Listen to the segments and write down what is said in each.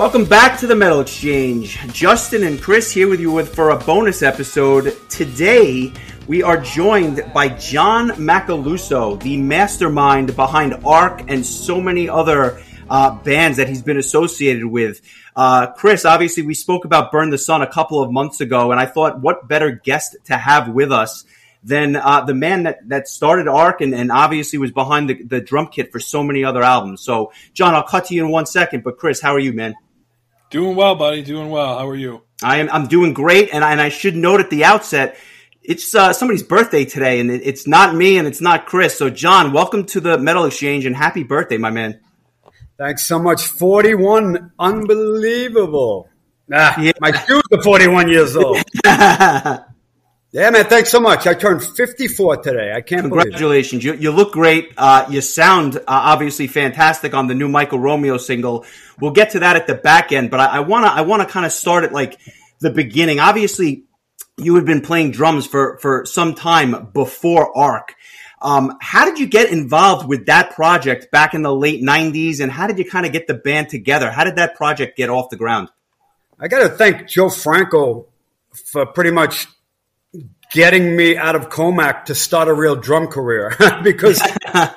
Welcome back to the Metal Exchange. Justin and Chris here with you with, for a bonus episode. Today, we are joined by John Macaluso, the mastermind behind Ark and so many other uh, bands that he's been associated with. Uh, Chris, obviously, we spoke about Burn the Sun a couple of months ago, and I thought, what better guest to have with us than uh, the man that, that started Ark and, and obviously was behind the, the drum kit for so many other albums. So, John, I'll cut to you in one second. But Chris, how are you, man? Doing well, buddy. Doing well. How are you? I am. I'm doing great, and I, and I should note at the outset, it's uh, somebody's birthday today, and it, it's not me and it's not Chris. So, John, welcome to the Metal Exchange and happy birthday, my man. Thanks so much. 41. Unbelievable. Ah, yeah. My shoes are 41 years old. Yeah, man. Thanks so much. I turned 54 today. I can't Congratulations. You, you look great. Uh, you sound uh, obviously fantastic on the new Michael Romeo single. We'll get to that at the back end, but I want to, I want to kind of start at like the beginning. Obviously, you had been playing drums for, for some time before Ark. Um, how did you get involved with that project back in the late 90s and how did you kind of get the band together? How did that project get off the ground? I got to thank Joe Franco for pretty much getting me out of Commack to start a real drum career because I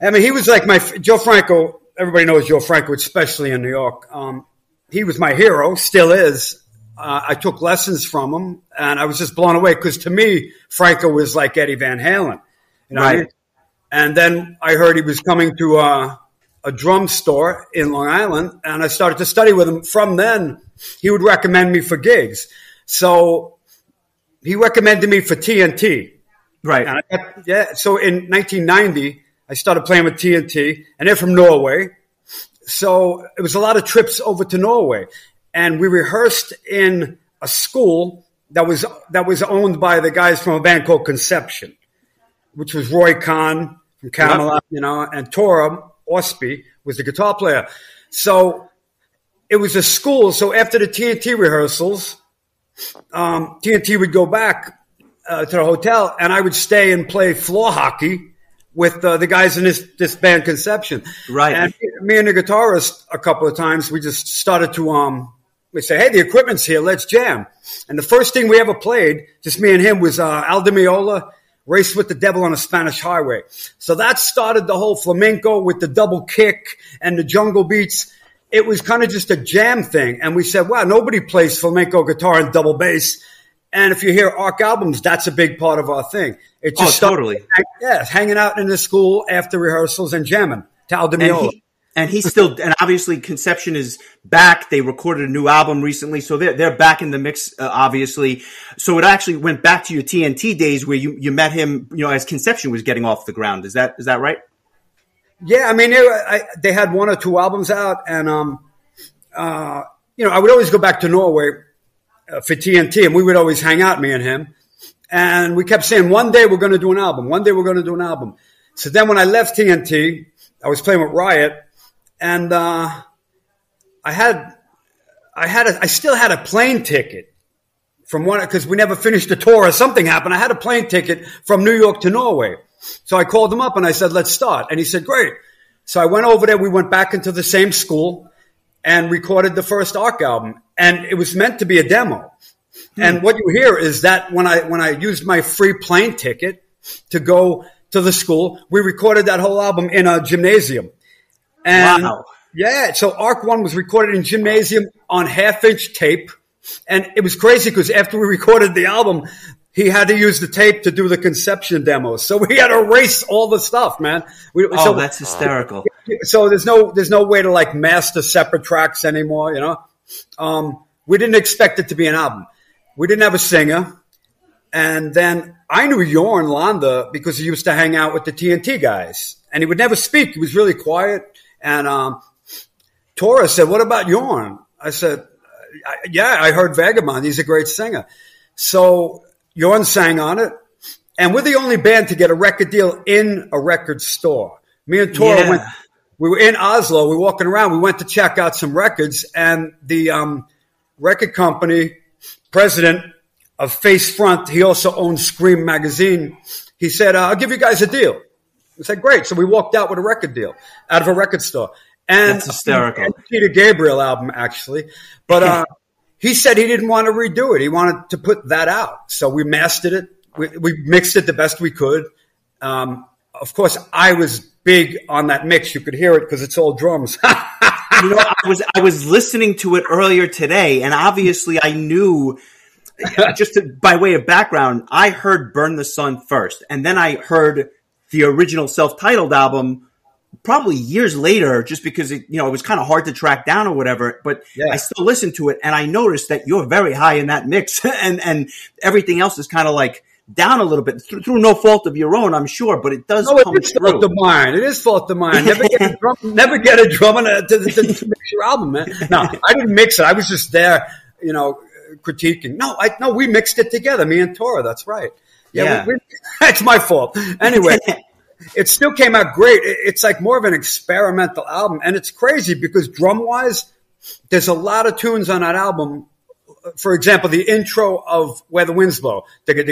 mean he was like my Joe Franco. Everybody knows Joe Franco, especially in New York. Um, he was my hero, still is. Uh, I took lessons from him, and I was just blown away because to me, Franco was like Eddie Van Halen. You know right. And then I heard he was coming to uh, a drum store in Long Island, and I started to study with him. From then, he would recommend me for gigs. So he recommended me for TNT. Right. Got, yeah. So in 1990, I started playing with TNT, and they're from Norway. So it was a lot of trips over to Norway, and we rehearsed in a school that was that was owned by the guys from a band called Conception, which was Roy Khan from Kamelot, yep. you know, and Tore Østby was the guitar player. So it was a school. So after the TNT rehearsals, um, TNT would go back uh, to the hotel, and I would stay and play floor hockey with uh, the guys in this this band Conception. Right. And me and the guitarist a couple of times we just started to um we say, hey, the equipment's here, let's jam. And the first thing we ever played, just me and him, was uh, Al Di Meola, Race with the Devil on a Spanish Highway. So that started the whole flamenco with the double kick and the jungle beats it was kind of just a jam thing. And we said, wow, nobody plays flamenco guitar and double bass. And if you hear Ark albums, that's a big part of our thing. It just oh, totally. Yeah, hanging out in the school after rehearsals and jamming. Tal De and, he, and he's still, and obviously Conception is back. They recorded a new album recently, so they're they're back in the mix, uh, obviously. So it actually went back to your TNT days where you you met him, you know, as Conception was getting off the ground. Is that is that right? Yeah, I mean, they, I, they had one or two albums out, and um, uh, you know, I would always go back to Norway uh, for TNT, and we would always hang out, me and him. And we kept saying, one day we're going to do an album. One day we're going to do an album. So then when I left TNT, I was playing with Riot, and uh, I had, I had, a, I still had a plane ticket from one because we never finished the tour or something happened. I had a plane ticket from New York to Norway. So I called him up and I said, let's start. And he said, great. So I went over there. We went back into the same school and recorded the first Ark album. And it was meant to be a demo. Hmm. And what you hear is that when I, when I used my free plane ticket to go to the school, we recorded that whole album in a gymnasium. And wow. yeah, so Ark 1 was recorded in gymnasium on half inch tape. And it was crazy because after we recorded the album, he had to use the tape to do the conception demos. So we had to erase all the stuff, man. We, oh, so, that's hysterical. So there's no, there's no way to like master separate tracks anymore, you know? Um, we didn't expect it to be an album. We didn't have a singer. And then I knew Jorn Lande because he used to hang out with the TNT guys and he would never speak. He was really quiet. And, um, Tore said, what about Jorn? I said, yeah, I heard Vagabond. He's a great singer. So Jorn sang on it. And we're the only band to get a record deal in a record store. Me and Tore yeah. went, we were in Oslo. We were walking around. We went to check out some records and the, um, record company president of Face Front, he also owns Scream magazine. He said, uh, I'll give you guys a deal. I said, great. So we walked out with a record deal out of a record store. and That's hysterical. and Peter Gabriel album actually, but uh, he said he didn't want to redo it. He wanted to put that out, so we mastered it. We, we mixed it the best we could. Um, of course, I was big on that mix. You could hear it because it's all drums. you know, I was I was listening to it earlier today, and obviously I knew. Just to, by way of background, I heard "Burn the Sun" first, and then I heard the original self-titled album probably years later, just because it you know it was kind of hard to track down or whatever. But Yeah. I still listened to it, and I noticed that you're very high in that mix, and and everything else is kind of like down a little bit through, through no fault of your own, I'm sure, but it does No, it is through. fault of mine. It is fault of mine. Never get a drum, never get a drummer to, to, to, to mix your album, man. No, I didn't mix it. I was just there, you know, critiquing. No, I no, we mixed it together, me and Tore. That's right. Yeah, Yeah. We, we, that's my fault. Anyway, it still came out great. It's like more of an experimental album, and it's crazy because drum wise, there's a lot of tunes on that album. For example, the intro of Where the Winds Blow. There's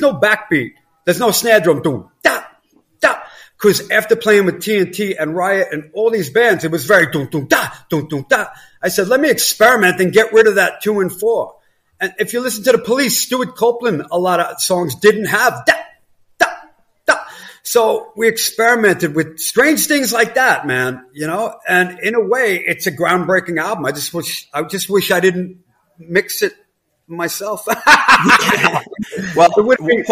no backbeat. There's no snare drum. Da, da. Because after playing with TNT and Riot and all these bands, it was very da, da. I said, let me experiment and get rid of that two and four. And if you listen to the police, Stewart Copeland, a lot of songs didn't have da. So we experimented with strange things like that, man, you know, and in a way, it's a groundbreaking album. I just wish, I just wish I didn't mix it myself. well, It would be-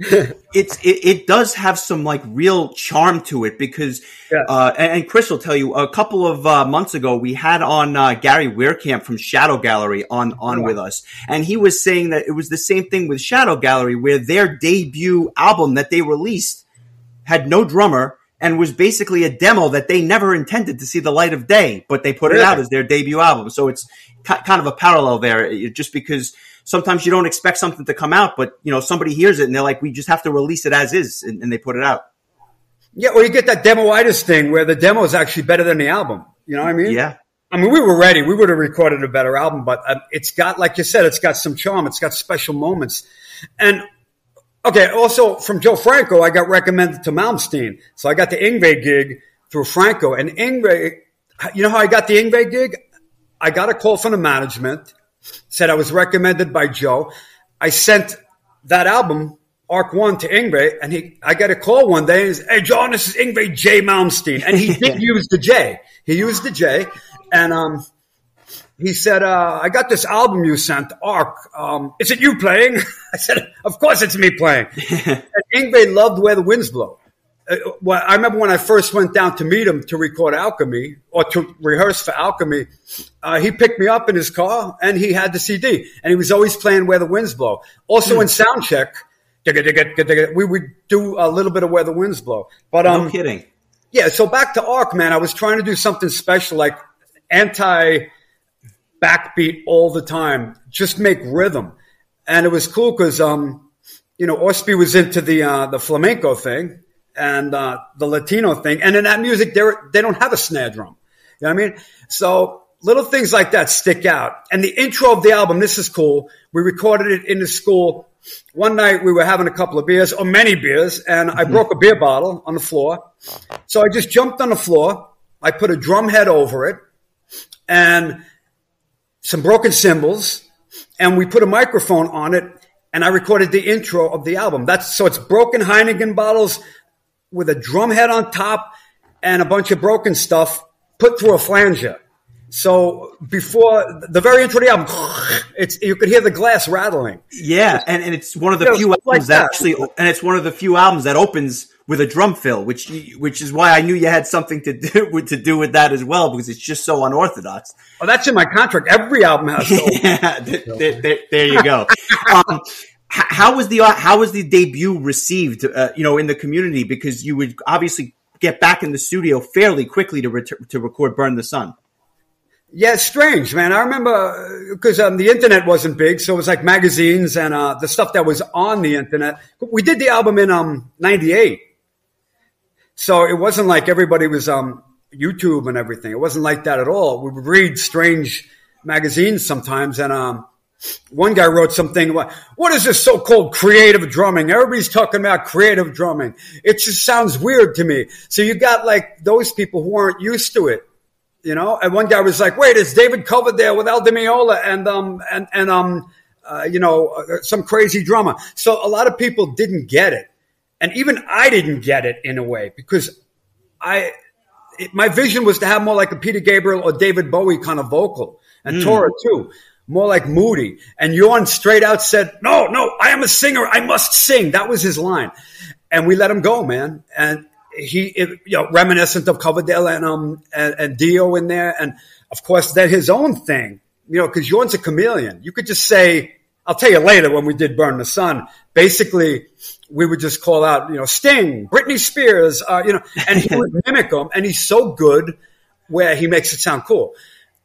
it it, does have some like real charm to it because Yeah. uh and, and Chris will tell you a couple of uh, months ago we had on uh, Gary Wehrkamp from Shadow Gallery on on Yeah. with us and he was saying that it was the same thing with Shadow Gallery where their debut album that they released had no drummer and was basically a demo that they never intended to see the light of day but they put it out as their debut album so it's ki- kind of a parallel there just because sometimes you don't expect something to come out but you know somebody hears it and they're like we just have to release it as is and, and they put it out yeah, or you get that demoitis thing where the demo is actually better than the album. You know what I mean? yeah I mean, we were ready. We would have recorded a better album, but um, it's got, like you said, it's got some charm. It's got special moments. And okay, also from Joe Franco, I got recommended to Malmsteen. So I got the Yngwie gig through Franco. And Yngwie, you know how I got the Yngwie gig? I got a call from the management, said I was recommended by Joe. I sent that album, Ark One, to Yngwie, and he, I got a call one day and he said, Hey, John, this is Yngwie J. Malmsteen. And he did use the J. He used the J. And, um, he said, uh, I got this album you sent, Ark. Um, is it you playing? I said, of course it's me playing. and Yngwie loved Where the Winds Blow. Uh, well, I remember when I first went down to meet him to record Alchemy or to rehearse for Alchemy, uh, he picked me up in his car and he had the CD and he was always playing Where the Winds Blow. Also in sound check, we would do a little bit of Where the Winds Blow. But, um, no kidding yeah, so back to Ark, man. I was trying to do something special, like anti backbeat all the time, just make rhythm. And it was cool because, um, you know, Østby was into the, uh, the flamenco thing and, uh, the Latino thing. And in that music, they're, they don't have a snare drum. You know what I mean? So little things like that stick out. And the intro of the album, this is cool. We recorded it in the school. One night we were having a couple of beers or many beers and I broke a beer bottle on the floor. So I just jumped on the floor. I put a drum head over it and some broken cymbals and we put a microphone on it and I recorded the intro of the album. That's so it's broken Heineken bottles with a drum head on top and a bunch of broken stuff put through a flanger. So before the very intro of the album, it's you could hear the glass rattling. yeah and, and it's one of the few stuff like albums that that. actually and it's one of the few albums that opens with a drum fill which which is why I knew you had something to do with to do with that as well because it's just so unorthodox Oh, that's in my contract. Every album has yeah, th- th- th- there you go. Um, how was the how was the debut received? Uh, you know, in the community because you would obviously get back in the studio fairly quickly to ret- to record "Burn the Sun." Yeah, strange, man. I remember because um, the internet wasn't big, so it was like magazines and uh, the stuff that was on the internet. We did the album in um, '98, so it wasn't like everybody was um, YouTube and everything. It wasn't like that at all. We would read strange magazines sometimes, and um, one guy wrote something about what is this so-called creative drumming? Everybody's talking about creative drumming. It just sounds weird to me. So you got like those people who aren't used to it, you know. And one guy was like, "Wait, it's David Coverdale with Al Meola and um and and um uh, you know uh, some crazy drummer." So a lot of people didn't get it, and even I didn't get it in a way because I it, my vision was to have more like a Peter Gabriel or David Bowie kind of vocal, and mm. Tora too more like moody. And Jorn straight out said, no, no, I am a singer. I must sing. That was his line. And we let him go, man. And he, it, you know, reminiscent of Coverdale and, um, and, and Dio in there. And of course, then his own thing, you know, cause Jorn's a chameleon. You could just say, I'll tell you later when we did Burn the Sun. Basically, we would just call out, you know, Sting, Britney Spears, uh, you know, and he would mimic them. And he's so good where he makes it sound cool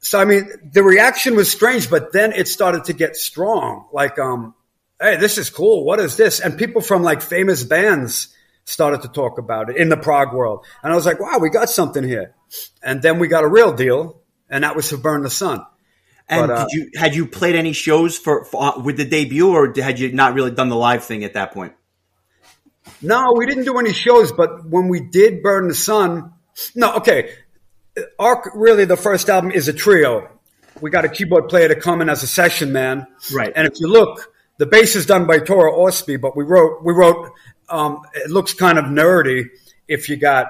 so I mean, the reaction was strange, but then it started to get strong. Like, um, hey, this is cool. What is this? And people from like famous bands started to talk about it in the prog world. And I was like, wow, we got something here. And then we got a real deal, and that was to Burn the Sun. And but, uh, did you had you played any shows for, for uh, with the debut, or had you not really done the live thing at that point? No, we didn't do any shows. But when we did Burn the Sun, no, okay. Ark really the first album is a trio. We got a keyboard player to come in as a session man, right? And if you look, the bass is done by Tore Østby, but we wrote we wrote. Um, it looks kind of nerdy if you got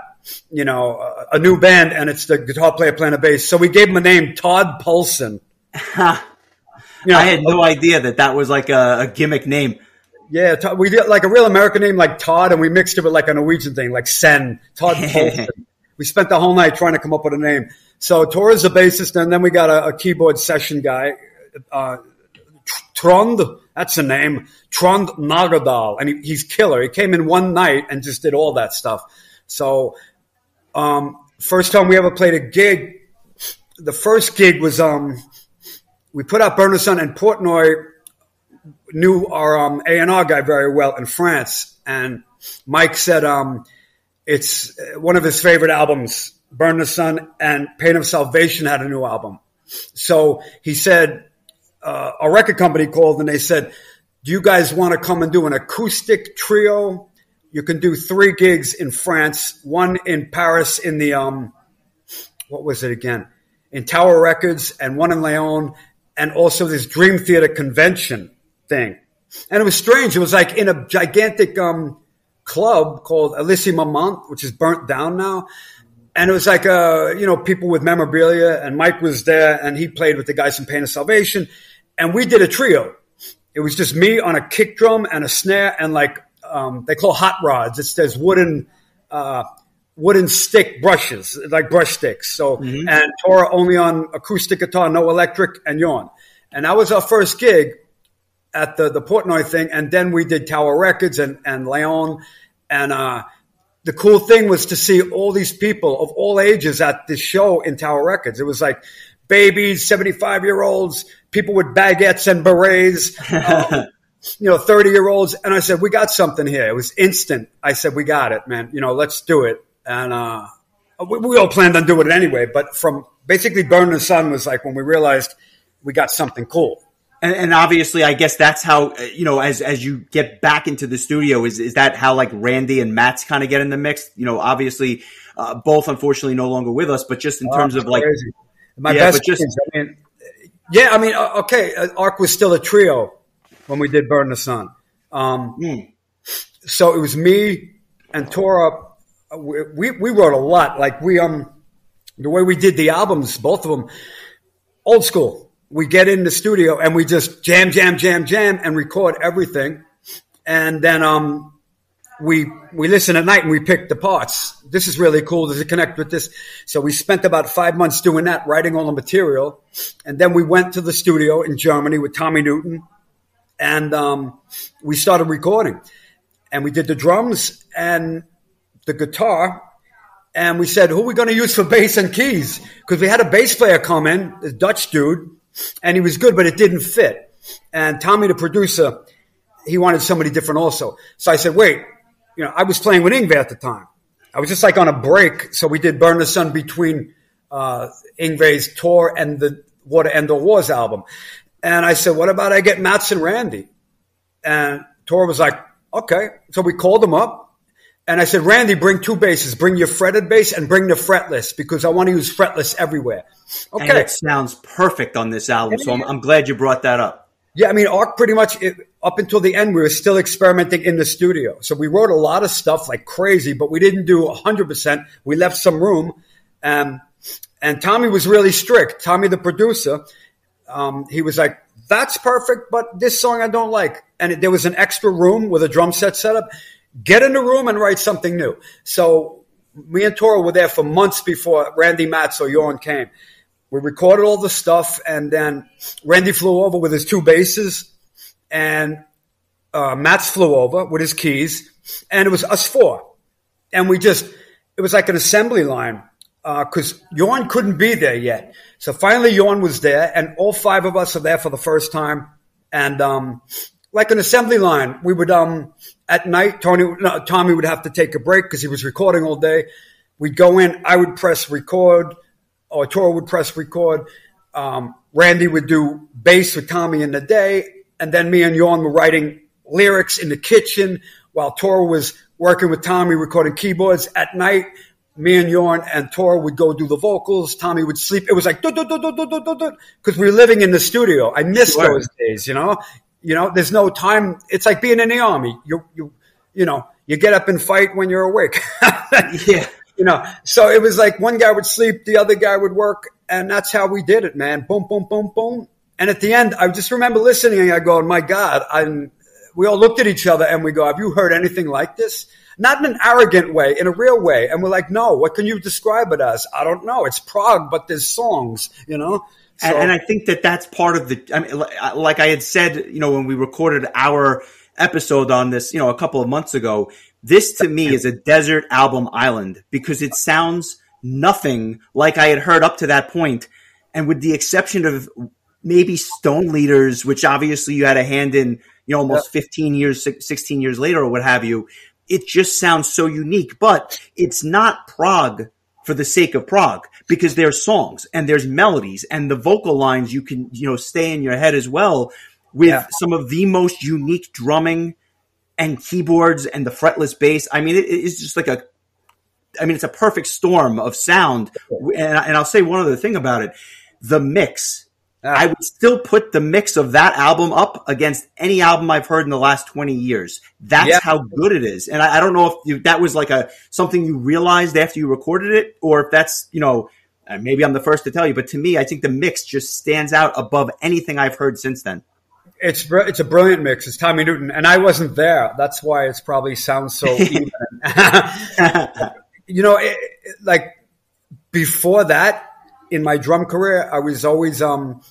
you know a, a, new band and it's the guitar player playing a bass. So we gave him a name, Todd Poulsen. Know, I had no idea that that was like a, a gimmick name. Yeah, we did like a real American name like Todd, and we mixed it with like a Norwegian thing, like Sen. Todd Poulsen we spent the whole night trying to come up with a name. So Tore's the bassist, and then we got a, a keyboard session guy, uh, Trond. That's the name, Trond Nagadal, and he, he's killer. He came in one night and just did all that stuff. So, um, first time we ever played a gig, the first gig was um, we put out Burn the Sun and Portnoy knew our um, A&R guy very well in France, and Mike said um, it's one of his favorite albums, Burn the Sun and Pain of Salvation had a new album. So he said, uh, a record company called and they said, do you guys want to come and do an acoustic trio? You can do three gigs in France, one in Paris in the, um, what was it again? In Tower Records and one in Lyon and also this Dream Theater convention thing. And it was strange. It was like in a gigantic, um, club called Elysée Montmartre, which is burnt down now. And it was like, uh, you know, people with memorabilia and Mike was there and he played with the guys from Pain of Salvation. And we did a trio. It was just me on a kick drum and a snare and like, um, they call hot rods. It's, there's wooden, uh, wooden stick brushes, like brush sticks. So, mm-hmm. and Tore only on acoustic guitar, no electric and Jorn. And that was our first gig at the, the Portnoy thing. And then we did Tower Records and, and Lyon. And, uh, the cool thing was to see all these people of all ages at this show in Tower Records. It was like babies, 75 year olds, people with baguettes and berets, um, you know, 30 year olds. And I said, we got something here. It was instant. I said, we got it, man. You know, let's do it. And, uh, we, we all planned on doing it anyway, but from basically Burn the Sun was like when we realized we got something cool. And, and, obviously, I guess that's how you know as as you get back into the studio is is that how like Randy and Mats kind of get in the mix? You know, obviously, uh, both unfortunately no longer with us, but just in oh, terms of like crazy. my yeah, best. Just, I mean, yeah, I mean, uh, okay, uh, Ark was still a trio when we did Burn the Sun. Um, mm. So it was me and Tore. Uh, we we wrote a lot. Like we um the way we did the albums, both of them, old school we get in the studio and we just jam, jam, jam, jam and record everything. And then, um, we, we listen at night and we pick the parts. This is really cool. Does it connect with this? So we spent about five months doing that, writing all the material. And then we went to the studio in Germany with Tommy Newton and, um, we started recording and we did the drums and the guitar and we said, who are we going to use for bass and keys? Because we had a bass player come in, a Dutch dude, and he was good, but it didn't fit. And Tommy, the producer, he wanted somebody different also. So I said, wait, you know, I was playing with Yngwie at the time. I was just like on a break. So we did Burn the Sun between, uh, Yngwie's tour and the War to End All Wars album. And I said, what about I get Mats and Randy? And Tor was like, okay. So we called him up. And I said, Randy, bring two basses. Bring your fretted bass and bring the fretless because I want to use fretless everywhere. Okay. And it sounds perfect on this album. So I'm, I'm glad you brought that up. Yeah, I mean, Ark pretty much it, up until the end, we were still experimenting in the studio. So we wrote a lot of stuff like crazy, but we didn't do 100%. We left some room. Um, and Tommy was really strict. Tommy, the producer, um, he was like, that's perfect, but this song I don't like. And it, there was an extra room with a drum set set up. Get in the room and write something new. So me and Toro were there for months before Randy Mats or Jorn came. We recorded all the stuff, and then Randy flew over with his two basses, and uh, Mats flew over with his keys, and it was us four. And we just, it was like an assembly line because uh, couldn't be there yet. So finally, Jorn was there, and all five of us are there for the first time. And um, like an assembly line, we would um, at night. Tony, no, Tommy would have to take a break because he was recording all day. We'd go in. I would press record or Tor would press record. Um, Randy would do bass with Tommy in the day, and then me and Jorn were writing lyrics in the kitchen while Tor was working with Tommy recording keyboards at night. Me and Jorn and Tor would go do the vocals. Tommy would sleep. It was like because we were living in the studio. I miss those days, you know. You know, there's no time. It's like being in the army. You you you know, you get up and fight when you're awake. yeah you know, so it was like one guy would sleep, the other guy would work, and that's how we did it, man. Boom, boom, boom, boom. And at the end, I just remember listening and I go, my God, I'm, we all looked at each other and we go, have you heard anything like this? Not in an arrogant way, in a real way. And we're like, no, what can you describe it as? I don't know. It's prog, but there's songs, you know? So, and, and I think that that's part of the, I mean, like I had said, you know, when we recorded our episode on this, you know, a couple of months ago, this to me is a desert album island because it sounds nothing like I had heard up to that point. And with the exception of maybe Stone Leaders, which obviously you had a hand in, you know, almost 15 years, 16 years later or what have you, it just sounds so unique, but it's not prog for the sake of prog because there's songs and there's melodies and the vocal lines you can, you know, stay in your head as well with yeah. some of the most unique drumming and keyboards and the fretless bass. I mean, it, it's just like a, I mean, it's a perfect storm of sound. And, and I'll say one other thing about it: the mix. I would still put the mix of that album up against any album I've heard in the last 20 years. That's yeah. how good it is. And I, I don't know if you, that was like a, something you realized after you recorded it or if that's, you know, maybe I'm the first to tell you, but to me, I think the mix just stands out above anything I've heard since then it's it's a brilliant mix. It's Tommy Newton, and I wasn't there. That's why it's probably sounds so even. you know, it, like before that, in my drum career, I was always um,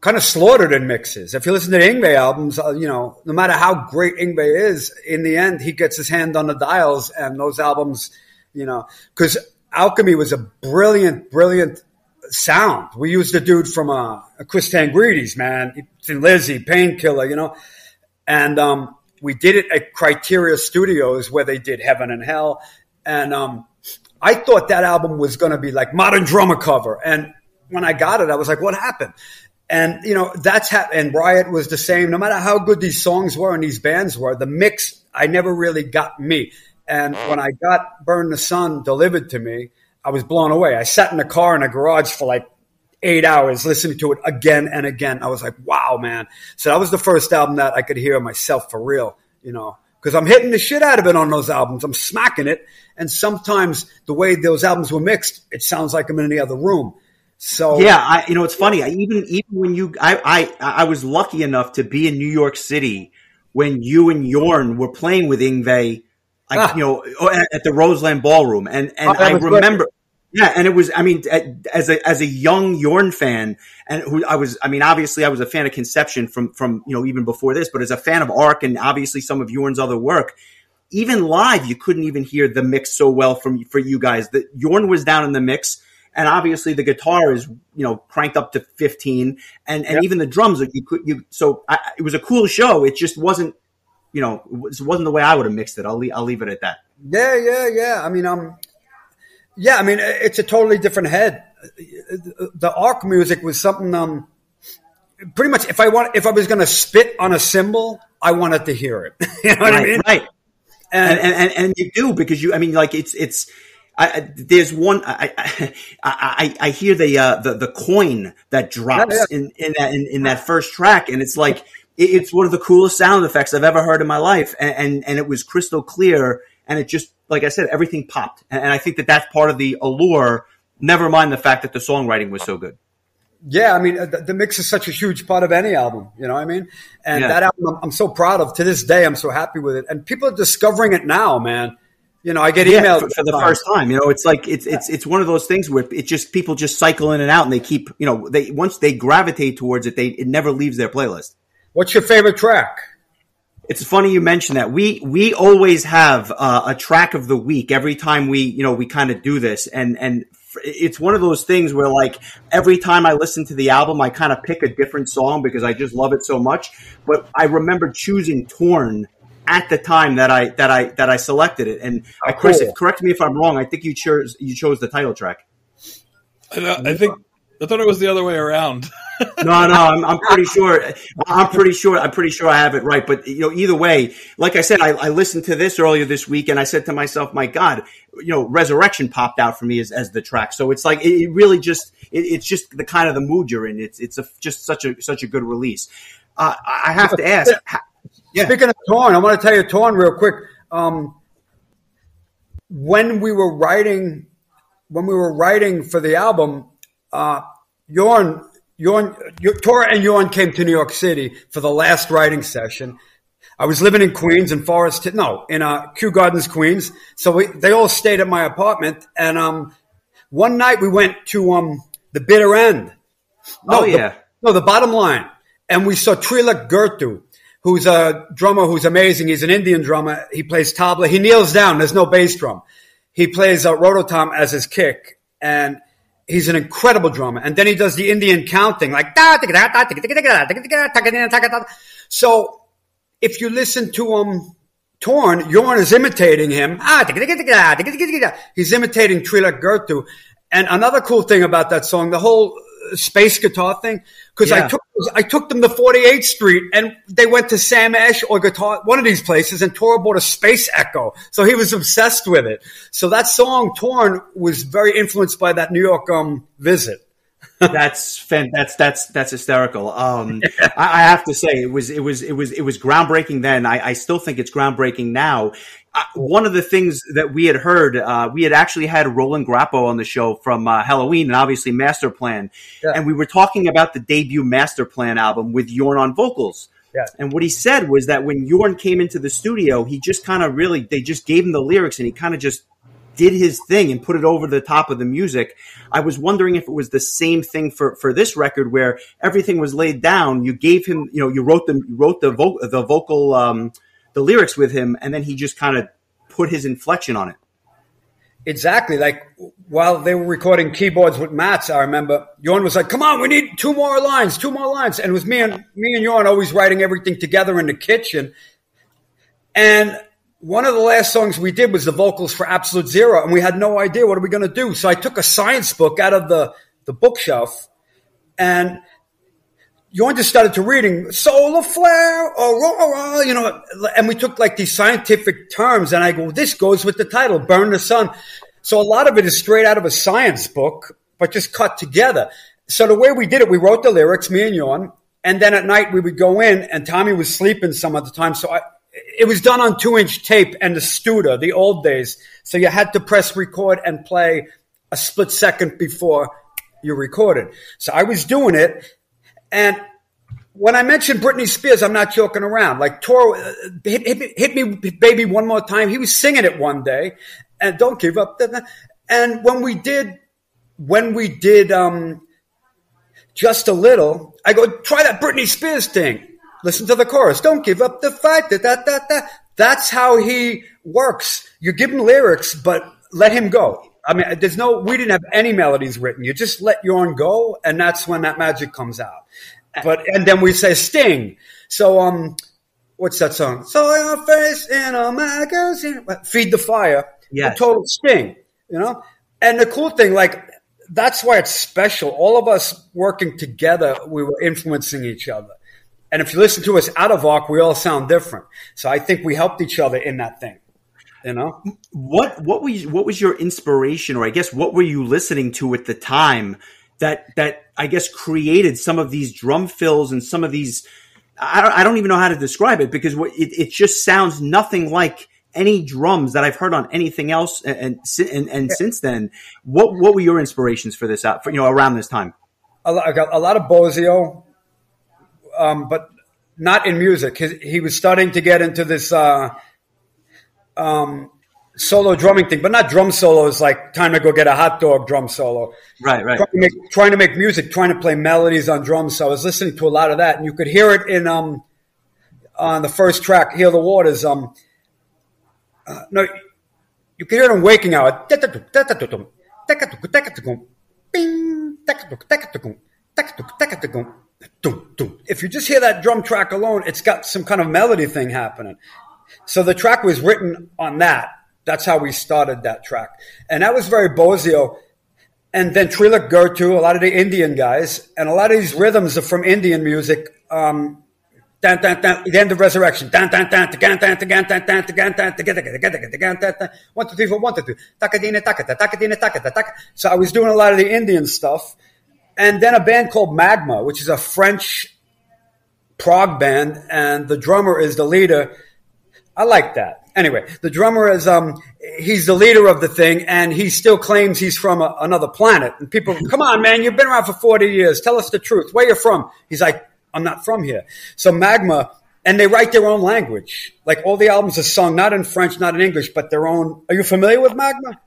kind of slaughtered in mixes. If you listen to Yngwie albums, uh, you know, no matter how great Yngwie is, in the end, he gets his hand on the dials, and those albums, you know, because Alchemy was a brilliant, brilliant sound. We used a dude from uh, Chris Tsangarides, man, Thin Lizzy, Painkiller, you know, and um, we did it at Criteria Studios where they did Heaven and Hell, and um, I thought that album was going to be like modern drummer cover, and when I got it, I was like, what happened? And you know that's how. And Riot was the same. No matter how good these songs were and these bands were, the mix I never really got me. And when I got Burn the Sun delivered to me, I was blown away. I sat in the car in a garage for like eight hours listening to it again and again. I was like, wow, man. So that was the first album that I could hear myself for real, you know, because I'm hitting the shit out of it on those albums. I'm smacking it. And sometimes the way those albums were mixed, it sounds like I'm in the other room. So yeah, I, you know, it's funny. I, even even when you, I, I, I was lucky enough to be in New York City when you and Jorn were playing with Yngwie, ah. you know, at, at, the Roseland Ballroom, and and oh, I remember. Good. Yeah, and it was. I mean, as a as a young Jorn fan, and who I was. I mean, obviously, I was a fan of Conception from from you know even before this, but as a fan of Ark and obviously some of Jorn's other work, even live, you couldn't even hear the mix so well from for you guys. That Jorn was down in the mix, and obviously the guitar is you know cranked up to fifteen, and and yep. even the drums. You could you. So I, it was a cool show. It just wasn't. You know, it wasn't the way I would have mixed it. I'll leave, I'll leave it at that. Yeah, yeah, yeah. I mean, um, yeah, I mean, it's a totally different head. The Ark music was something, um, pretty much if I want if I was going to spit on a cymbal, I wanted to hear it. you know what right, I mean? Right. And, and, and, and you do because you, I mean, like it's, it's, I, there's one. I I, I, I hear the, uh, the the coin that drops yeah, yeah. in in that in, in, that first track, and it's like it's one of the coolest sound effects I've ever heard in my life, and, and, and it was crystal clear, and it just like I said, everything popped, and, and I think that that's part of the allure. Never mind the fact that the songwriting was so good. Yeah, I mean, uh, the, the, mix is such a huge part of any album. You know what I mean? And yeah. that album, I'm, I'm, so proud of. To this day, I'm so happy with it. And people are discovering it now, man. You know, I get emails yeah, for, for, the time. first time. You know, it's like it's it's it's one of those things where it just people just cycle in and out, and they keep you know they once they gravitate towards it, they it never leaves their playlist. What's your favorite track? It's funny you mention that. We we always have uh, a track of the week every time we you know we kind of do this, and and it's one of those things where like every time I listen to the album, I kind of pick a different song because I just love it so much. But I remember choosing Torn at the time that I that I that I selected it. And oh, Chris, cool. correct me if I'm wrong. I think you chose you chose the title track. I, I think I thought it was the other way around. no, no, I'm, I'm, pretty sure. I'm pretty sure. I'm pretty sure I have it right. But you know, either way, like I said, I, I, listened to this earlier this week, and I said to myself, "My God, you know, Resurrection popped out for me as, as the track." So it's like it, really just it, it's just the kind of the mood you're in. It's it's a, just such a such a good release. Uh, I have to ask. Yeah. Speaking of Torn, I want to tell you Torn real quick. Um, when we were writing, when we were writing for the album, uh, Jorn, Jorn, Tore and Jorn came to New York City for the last writing session. I was living in Queens in Forest, no, in uh, Kew Gardens, Queens. So we, they all stayed at my apartment. And um, one night we went to um, the bitter end. No, oh, yeah. The, no, the bottom line. And we saw Trilok Gurtu, who's a drummer who's amazing. He's an Indian drummer. He plays tabla. He kneels down. There's no bass drum. He plays a rototom as his kick. And he's an incredible drummer. And then he does the Indian counting, like so. If you listen to him, Torn, Jorn is imitating him. He's imitating Trilok Gurtu. And another cool thing about that song, the whole space guitar thing because yeah. I took I took them to 48th Street and they went to Sam Ash or guitar one of these places and Tore bought a Space Echo, so he was obsessed with it. So that song Torn was very influenced by that New York um, visit. That's fan, that's that's that's hysterical. Um. I, I, have to say it was it was it was it was groundbreaking then. I, I still think it's groundbreaking now one of the things that we had heard, uh, we had actually had Roland Grapow on the show from uh, Helloween and obviously Master Plan. Yeah. And we were talking about the debut Master Plan album with Jorn on vocals. Yeah. And what he said was that when Jorn came into the studio, he just kind of really, they just gave him the lyrics and he kind of just did his thing and put it over the top of the music. I was wondering if it was the same thing for, for this record where everything was laid down. You gave him, you know, you wrote the, you wrote the, vo- the vocal, um, the lyrics with him, and then he just kind of put his inflection on it. Exactly. Like while they were recording keyboards with Mats, I remember Jorn was like, "Come on, we need two more lines, two more lines." And it was me and me and Jorn always writing everything together in the kitchen. And one of the last songs we did was the vocals for Absolute Zero, and we had no idea what are we going to do. So I took a science book out of the the bookshelf, and you just started to reading solar flare, aurora, you know, and we took like these scientific terms, and I go, this goes with the title, Burn the Sun. So a lot of it is straight out of a science book, but just cut together. So the way we did it, we wrote the lyrics, me and Jorn, and then at night we would go in, and Tommy was sleeping some of the time, so I, it was done on two inch tape and the Studer, the old days. So you had to press record and play a split second before you recorded. So I was doing it and when I mentioned Britney Spears, I'm not joking around. Like, Tor, uh, hit, hit, hit, me, baby, one more time. He was singing it one day, and don't give up. And when we did, when we did, um, just a little, I go try that Britney Spears thing. Listen to the chorus. Don't give up the fight. Da, da, da, da. That's how he works. You give him lyrics, but let him go. I mean, there's no, we didn't have any melodies written. You just let Jorn go, and that's when that magic comes out. But and then we say Sting. So um, what's that song? So your face in a magazine. Feed the fire. Yeah. Total Sting. You know. And the cool thing, like that's why it's special. All of us working together, we were influencing each other. And if you listen to us out of Ark, we all sound different. So I think we helped each other in that thing. You know what? What was what was your inspiration, or I guess what were you listening to at the time that that I guess created some of these drum fills and some of these? I don't, I don't even know how to describe it because it, it just sounds nothing like any drums that I've heard on anything else. And and, and, since then, what what were your inspirations for this out for you know around this time? A lot, a lot of Bozzio, um, but not in music. He, he, was starting to get into this uh, um, solo drumming thing, but not drum solos like "Time to Go Get a Hot Dog" drum solo. Right, right. Trying to, make, trying to make music, trying to play melodies on drums. So I was listening to a lot of that, and you could hear it in um, on the first track, "Heal the Waters." Um, uh, no, you can hear it in "Waking Hour." If you just hear that drum track alone, it's got some kind of melody thing happening. So the track was written on that. That's how we started that track. And that was very Bozzio. And then Trilok Gurtu, a lot of the Indian guys, and a lot of these rhythms are from Indian music. Um, Dan, dan, dan, the end of resurrection. Dan, dan, dan, dan, dan, dan, the gan dan, gan dan, one, two, three, four, one, two, three. Takadina, takata, takadina, takata, tak. So I was doing a lot of the Indian stuff. And then a band called Magma, which is a French prog band, and the drummer is the leader. I like that. Anyway, the drummer is um he's the leader of the thing, and he still claims he's from a, another planet. And people, come on, man, you've been around for forty years. Tell us the truth. Where you from? He's like, I'm not from here. So Magma, and they write their own language. Like all the albums are sung not in French, not in English, but their own. Are you familiar with Magma?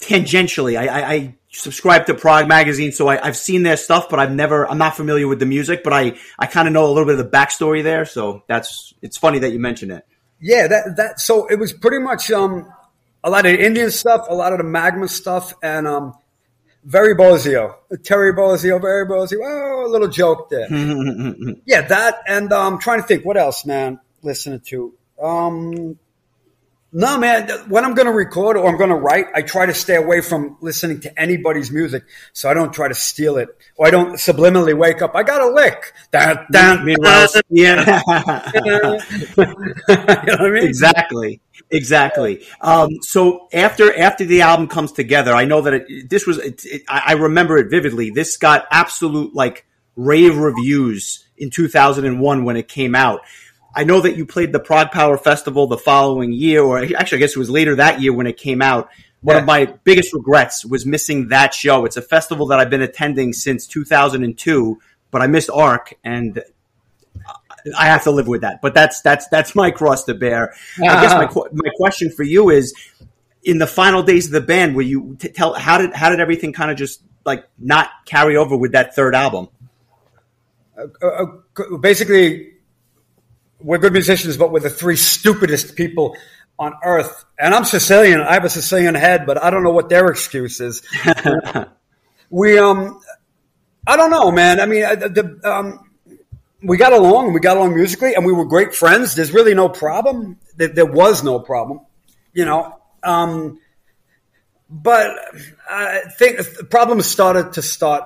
Tangentially, I, I, I subscribe to Prog magazine, so I, have seen their stuff, but I've never, I'm not familiar with the music, but I, I kind of know a little bit of the backstory there. So that's, it's funny that you mentioned it. Yeah, that, that, so it was pretty much, um, a lot of Indian stuff, a lot of the magma stuff, and, um, very Bozzio, Terry Bozzio, very Bozzio. Oh, a little joke there. yeah, that, and, um, trying to think what else, man, listening to, um, no, man. When I'm going to record or I'm going to write, I try to stay away from listening to anybody's music, so I don't try to steal it, or I don't subliminally wake up. I got a lick. Dun, dun, Meanwhile, yeah. you know what I mean? Exactly. Exactly. Um, so after after the album comes together, I know that it, this was. It, it, I remember it vividly. This got absolute like rave reviews in 2001 when it came out. I know that you played the Prague ProgPower Festival the following year, or actually, I guess it was later that year when it came out. One yeah. of my biggest regrets was missing that show. It's a festival that I've been attending since 2002, but I missed Ark, and I have to live with that. But that's that's that's my cross to bear. I guess my uh-huh. my question for you is: in the final days of the band, were you t- tell how did how did everything kind of just like not carry over with that third album? Uh, uh, basically, we're good musicians, but we're the three stupidest people on earth. And I'm Sicilian. I have a Sicilian head, but I don't know what their excuse is. we, um, I don't know, man. I mean, the, um, we got along we got along musically and we were great friends. There's really no problem. There, there was no problem, you know. Um, but I think the problems started to start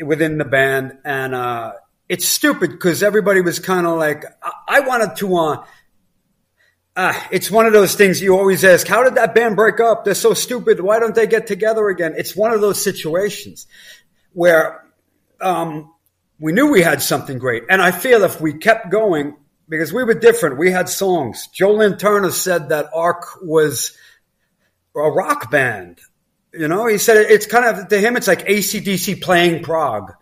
within the band and, uh, it's stupid because everybody was kind of like, I, I, wanted to, uh, uh, it's one of those things you always ask, how did that band break up? They're so stupid. Why don't they get together again? It's one of those situations where, um, we knew we had something great. And I feel if we kept going, because we were different, we had songs. Joe Lynn Turner said that Ark was a rock band. You know, he said it's kind of, to him, it's like ACDC playing prog.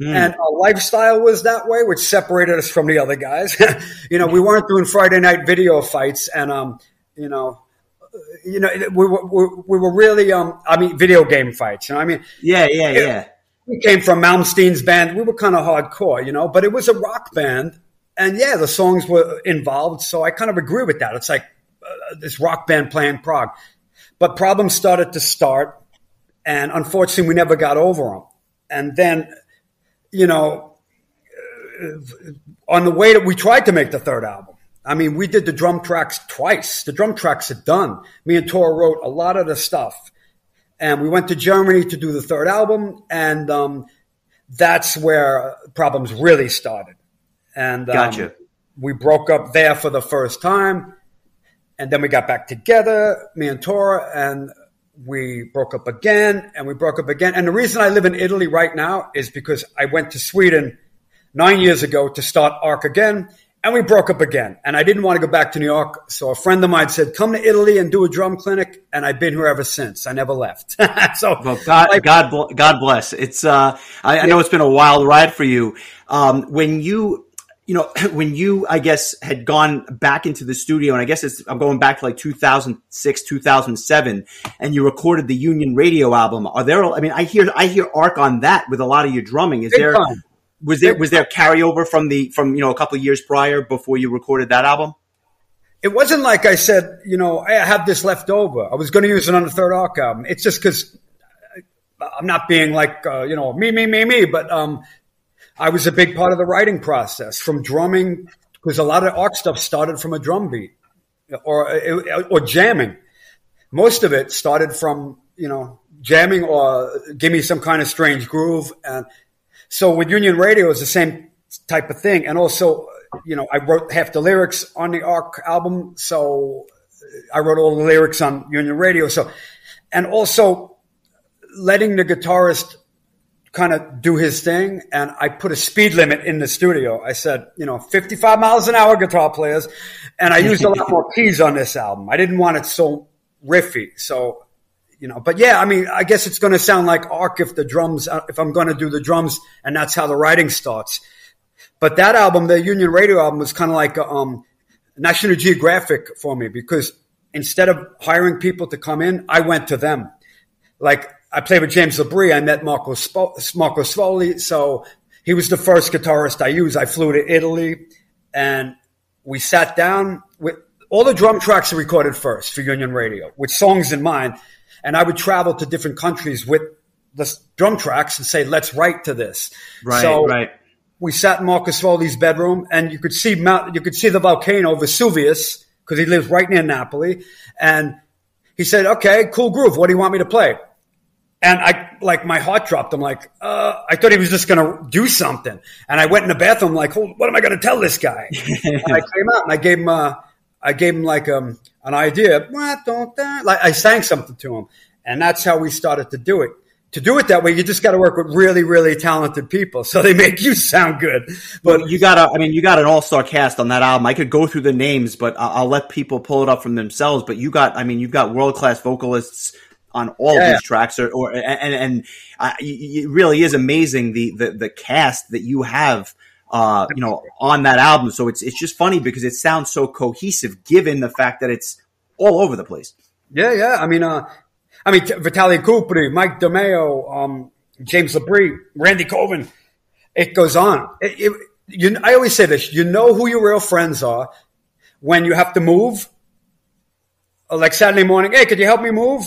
Mm. And our lifestyle was that way, which separated us from the other guys. you know, we weren't doing Friday night video fights and, um, you know, you know, we were, we were really, um, I mean, video game fights. You know, I mean, yeah, yeah, yeah. We came from Malmsteen's band. We were kind of hardcore, you know, but it was a rock band, and yeah, the songs were involved. So I kind of agree with that. It's like uh, this rock band playing prog, but problems started to start, and unfortunately, we never got over them. And then you know, on the way that we tried to make the third album. I mean, we did the drum tracks twice. The drum tracks are done. Me and Tor wrote a lot of the stuff. and we went to Germany to do the third album, and um, that's where problems really started. And um, Gotcha. we broke up there for the first time, and then we got back together, me and Tore, and we broke up again, and we broke up again. And the reason I live in Italy right now is because I went to Sweden nine years ago to start Ark again, and we broke up again. And I didn't want to go back to New York. So a friend of mine said, come to Italy and do a drum clinic. And I've been here ever since. I never left. so Well, God, like- God, God bless. It's. Uh, I, I know it's been a wild ride for you. Um, when you, you know, when you, I guess, had gone back into the studio, and I guess it's, I'm going back to like 2006, 2007, and you recorded the Union Radio album. Are there? I mean, I hear, I hear Ark on that with a lot of your drumming. Is Big there? time. Was there Big was there carryover from the from you know a couple of years prior before you recorded that album? it wasn't like I said, you know, I have this left over. I was going to use it on the third Ark album. It's just because I'm not being like, uh, you know, me, me, me, me, but um, I was a big part of the writing process from drumming because a lot of Ark stuff started from a drum beat or or jamming. Most of it started from you know jamming or give me some kind of strange groove, and so with Union Radio it's the same type of thing. And also, you know, I wrote half the lyrics on the Ark album, so I wrote all the lyrics on Union Radio. So, and also letting the guitarist kind of do his thing. And I put a speed limit in the studio. I said, you know, 55 miles an hour guitar players. And I used a lot more keys on this album. I didn't want it so riffy. So, you know, but yeah, I mean, I guess it's going to sound like Ark if the drums, uh, if I'm going to do the drums and that's how the writing starts. But that album, the Union Radio album was kind of like, um, National Geographic for me because instead of hiring people to come in, I went to them. Like I played with James LaBrie. I met Marco, Spo- Marco Sfogli. So he was the first guitarist I used. I flew to Italy and we sat down with all the drum tracks are recorded first for Union Radio with songs in mind. And I would travel to different countries with the drum tracks and say, let's write to this. Right, So right. we sat in Marco Sfogli's bedroom and you could see Mount, you could see the volcano Vesuvius because he lives right near Napoli. And he said, okay, cool groove. What do you want me to play? And I, like, my heart dropped. I'm like, uh, I thought he was just going to do something. And I went in the bathroom, like, "Oh, what am I going to tell this guy? and I came out and I gave him, uh, I gave him like, um, an idea. What don't that? Like, I sang something to him. And that's how we started to do it. To do it that way, you just got to work with really, really talented people. So they make you sound good. But But you got a, I mean, you got an all-star cast on that album. I could go through the names, but I'll, I'll let people pull it up from themselves. But you got, I mean, you've got world-class vocalists on all Yeah. of these tracks, or, or and and uh, it really is amazing the the the cast that you have. Uh, you know, on that album, so it's it's just funny because it sounds so cohesive, given the fact that it's all over the place. Yeah, yeah. I mean, uh, I mean, t- Vitalij Kuprij, Mike DiMeo, um, James LaBrie, Randy Colvin. It goes on. It, it, you, I always say this: you know who your real friends are when you have to move. Like Saturday morning, hey, could you help me move?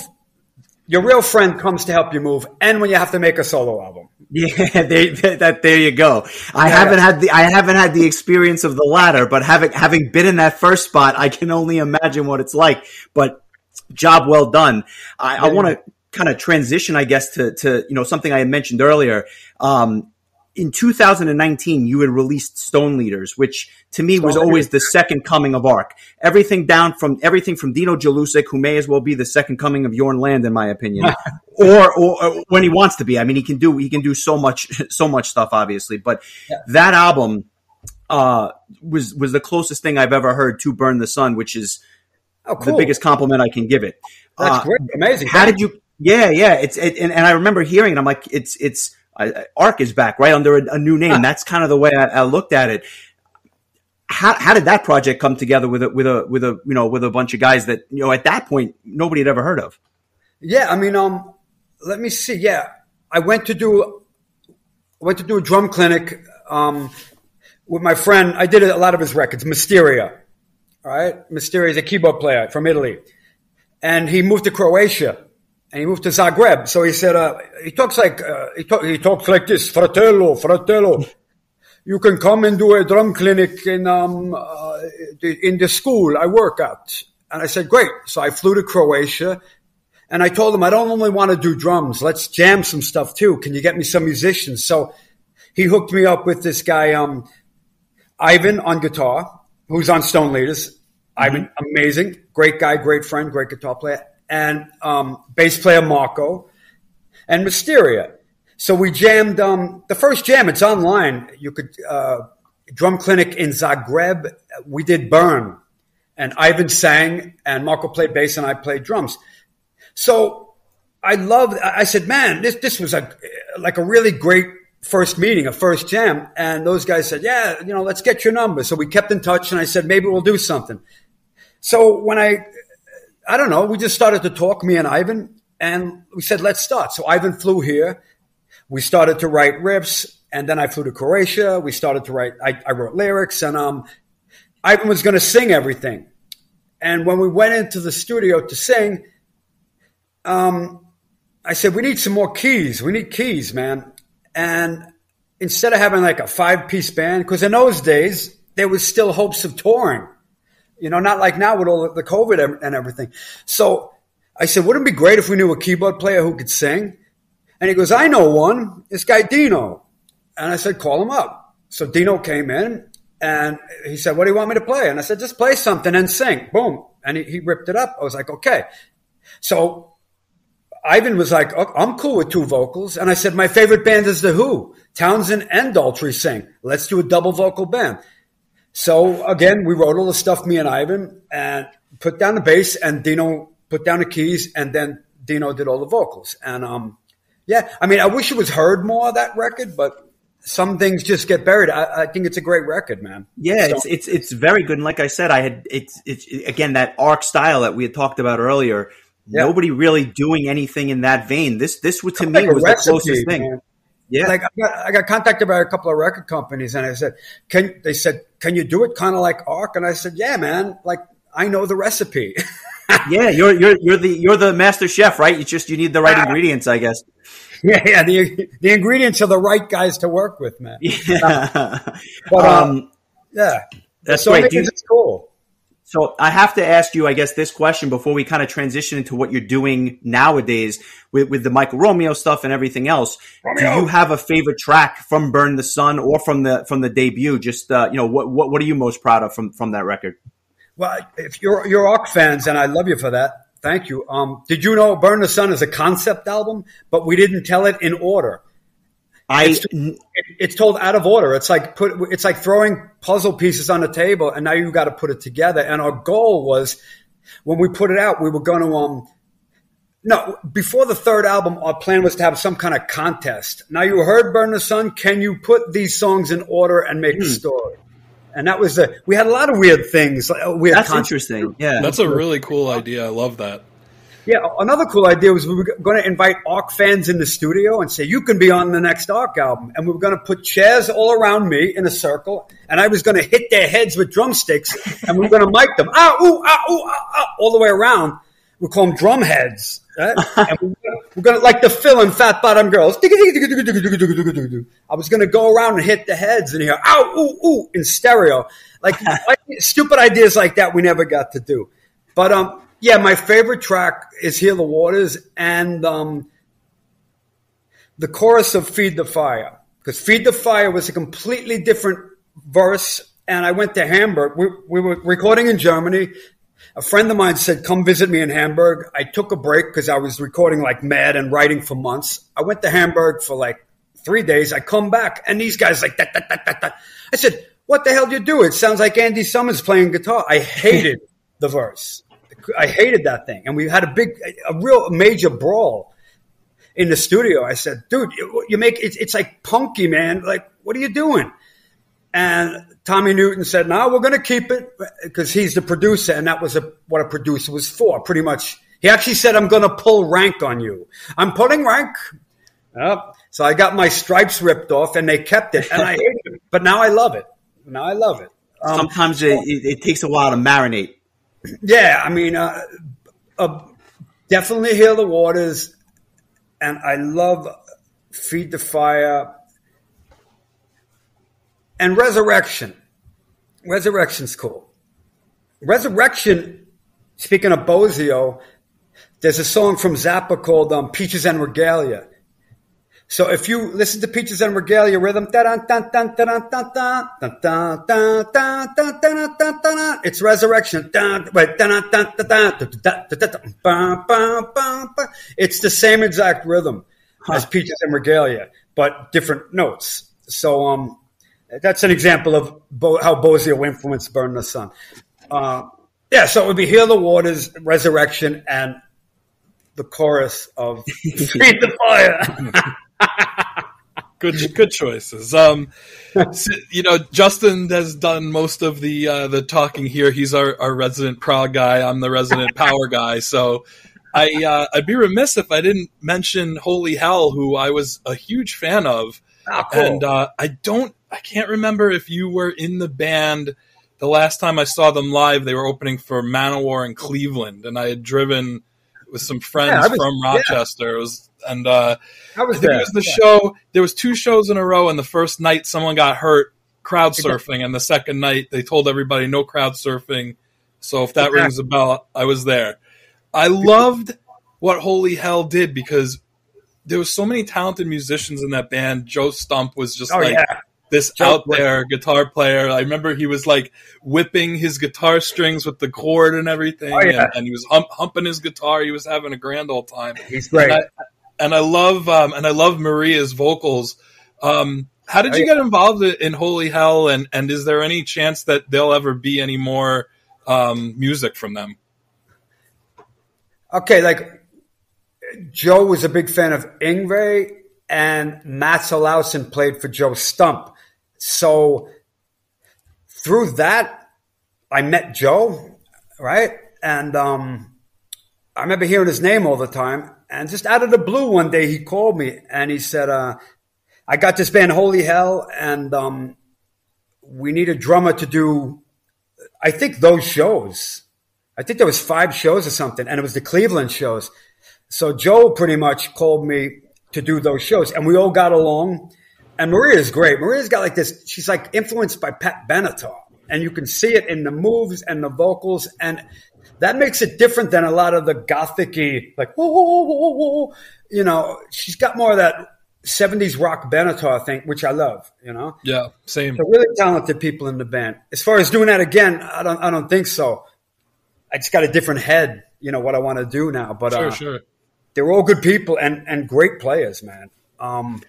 Your real friend comes to help you move, and when you have to make a solo album. Yeah, there, that there you go. I Yeah. haven't had the I haven't had the experience of the latter, but having having been in that first spot, I can only imagine what it's like. But job well done. I, I want to kind of transition, I guess, to to you know something I had mentioned earlier. Um, in 2019, you had released Stone Leaders, which to me was Stone always the second coming of Ark. Everything down from everything from Dino Jelusić, who may as well be the second coming of Jørn Lande, in my opinion, or, or, or when he wants to be. I mean, he can do he can do so much so much stuff, obviously. But that album uh, was was the closest thing I've ever heard to Burn the Sun, which is Oh, the biggest compliment I can give it. That's Uh, great. Amazing. how did you? Yeah, yeah. It's it, and, and I remember hearing it. I'm like, it's it's Ark is back right under a, a new name. That's kind of the way I, I looked at it. How how did that project come together with a with a with a you know with a bunch of guys that you know at that point nobody had ever heard of? Yeah, I mean, um, let me see. Yeah, I went to do, I went to do a drum clinic, um, with my friend. I did a lot of his records, Mistheria. All right, Mistheria is a keyboard player from Italy, and he moved to Croatia, and he moved to Zagreb. So he said, uh, he talks like uh, he, talk, he talks like this, fratello, fratello. You can come and do a drum clinic in um uh, in the school I work at. And I said, great. So I flew to Croatia And I told him, I don't only want to do drums. Let's jam some stuff too. Can you get me some musicians? So he hooked me up with this guy, um, Ivan on guitar, who's on Stone Leaders. Mm-hmm. Ivan, amazing, great guy, great friend, great guitar player, and um, bass player Marco, and Mistheria. So we jammed um, the first jam. It's online. You could uh, drum clinic in Zagreb. We did Burn, and Ivan sang, and Marco played bass, and I played drums. So I loved. I said, man, this this was a like a really great first meeting, a first jam. And those guys said, yeah, you know, let's get your number. So we kept in touch, and I said, maybe we'll do something. So when I, I don't know, we just started to talk, me and Ivan, and we said, let's start. So Ivan flew here. We started to write riffs, and then I flew to Croatia. We started to write, I, I wrote lyrics, and um, Ivan was going to sing everything. And when we went into the studio to sing, um, I said, we need some more keys. We need keys, man. And instead of having like a five piece band, because in those days, there was still hopes of touring, you know, not like now with all the COVID and everything. So I said, wouldn't it be great if we knew a keyboard player who could sing? And he goes, I know one, this guy Dino. And I said, call him up. So Dino came in and he said, what do you want me to play? And I said, just play something and sing. Boom. And he, he ripped it up. I was like, okay. So Ivan was like, oh, I'm cool with two vocals. And I said, my favorite band is The Who. Townshend and Daltrey sing. Let's do a double vocal band. So again, we wrote all the stuff, me and Ivan, and put down the bass and Dino put down the keys and then Dino did all the vocals. And, um, yeah, I mean, I wish it was heard more that record, but some things just get buried. I, I, think it's a great record, man. Yeah, so. it's it's it's very good. And like I said, I had it's it's again that Ark style that we had talked about earlier. Yep. Nobody really doing anything in that vein. This this to me was recipe, the closest thing. Man. Yeah, like I got, I got, contacted by a couple of record companies, and I said, "Can they said can you do it kind of like Ark?" And I said, "Yeah, man. Like I know the recipe." yeah, you're you're you're the you're the master chef, right? You just you need the right ingredients, I guess. Yeah, yeah. The the ingredients are the right guys to work with, man. Yeah, but, um, um, yeah, that's so great. It's cool. So I have to ask you, I guess, this question before we kind of transition into what you're doing nowadays with, with the Michael Romeo stuff and everything else. Romeo. Do you have a favorite track from Burn the Sun or from the from the debut? Just uh, you know, what, what what are you most proud of from from that record? Well, if you're you're Ark fans, and I love you for that, thank you. Um, did you know Burn the Sun is a concept album, but we didn't tell it in order. I it's, it's, told out of order. It's like put it's like throwing puzzle pieces on the table, and now you got to put it together. And our goal was when we put it out, we were going to um no before the third album, our plan was to have some kind of contest. Now you heard Burn the Sun. Can you put these songs in order and make hmm. a story? And that was the we had a lot of weird things. Weird That's interesting. Yeah, that's a really cool idea. I love that. Yeah, another cool idea was we were going to invite Ark fans in the studio and say, you can be on the next Ark album. And we were going to put chairs all around me in a circle, and I was going to hit their heads with drumsticks, and we were going to mic them, ah, ooh, ah, ooh, ah, ah, all the way around. We call them drum heads. Right? and we're going to, like the Phil and Fat Bottom Girls. I was going to go around and hit the heads and hear, ow, ooh, ooh, in stereo. Like, stupid ideas like that we never got to do. But, um, yeah, my favorite track is Heal the Waters and um, the chorus of Feed the Fire. Because Feed the Fire was a completely different verse. And I went to Hamburg. We, we were recording in Germany. A friend of mine said, come visit me in Hamburg. I took a break because I was recording like mad and writing for months. I went to Hamburg for like three days. I come back and these guys like that, that, that, that, that. I said, what the hell do you do? It sounds like Andy Summers playing guitar. I hated the verse. I hated that thing. And we had a big, a real major brawl in the studio. I said, dude, you make it's, it's like punky, man. Like, what are you doing? And Tommy Newton said, no, we're going to keep it because he's the producer. And that was a, what a producer was for pretty much. He actually said, I'm going to pull rank on you. I'm pulling rank. Yep. So I got my stripes ripped off and they kept it and I hated it, but now I love it. Now I love it. Um, Sometimes it, it, takes a while to marinate yeah, I mean, uh, uh, definitely heal the waters, and I love feed the fire and resurrection. Resurrection's cool. Resurrection. Speaking of Bozzio, there's a song from Zappa called um, Peaches en Regalia. So if you listen to Peaches en Regalia rhythm, it's resurrection. It's the same exact rhythm as Peaches en Regalia, but different notes. So um, that's an example of Bo- how Bozzio influenced Burn the Sun. Uh, yeah, so it would be Heal the Waters, Resurrection, and the chorus of Feed the Fire. good good choices. Um, you know, Justin has done most of the uh, the talking here. He's our, our resident proud guy. I'm the resident power guy. So I uh, I'd be remiss if I didn't mention Holy Hell, who I was a huge fan of. Oh, cool. And uh, I don't, I can't remember if you were in the band the last time I saw them live. They were opening for Manowar in Cleveland, and I had driven with some friends Yeah, was- from Rochester. It was, and uh, I was there. it was the Yeah. show. There was two shows in a row, and the first night someone got hurt crowd surfing, and the second night they told everybody no crowd surfing. So if that Exactly. rings a bell, I was there. I loved what Holy Hell did because there was so many talented musicians in that band. Joe Stump was just Oh like yeah, this Joe out there guitar player. I remember he was like whipping his guitar strings with the cord and everything, Oh, yeah. and, and he was hump, humping his guitar. He was having a grand old time. he's great. I, and I love um, and I love Maria's vocals. Um, how did you get involved in in Holy Hell? And and is there any chance that there'll ever be any more um, music from them? Okay, like Joe was a big fan of Yngwie, and Mats Olausson played for Joe Stump. So through that, I met Joe, right? And um, I remember hearing his name all the time. And just out of the blue, one day he called me and he said, uh, "I got this band, Holy Hell, and um, we need a drummer to do." I think those shows. I think there was five shows or something, and it was the Cleveland shows. So Joe pretty much called me to do those shows, and we all got along. And Maria's great. Maria's got like this. She's like influenced by Pat Benatar, and you can see it in the moves and the vocals, and that makes it different than a lot of the gothicy, like whoa, whoa, whoa, whoa, whoa. You know, she's got more of that '70s rock Benatar thing, which I love. You know, Yeah, same. so really talented people in the band. As far as doing that again, I don't. I don't think so. I just got a different head. You know what I want to do now, but Sure, uh, sure. they were all good people and and great players, man. Um,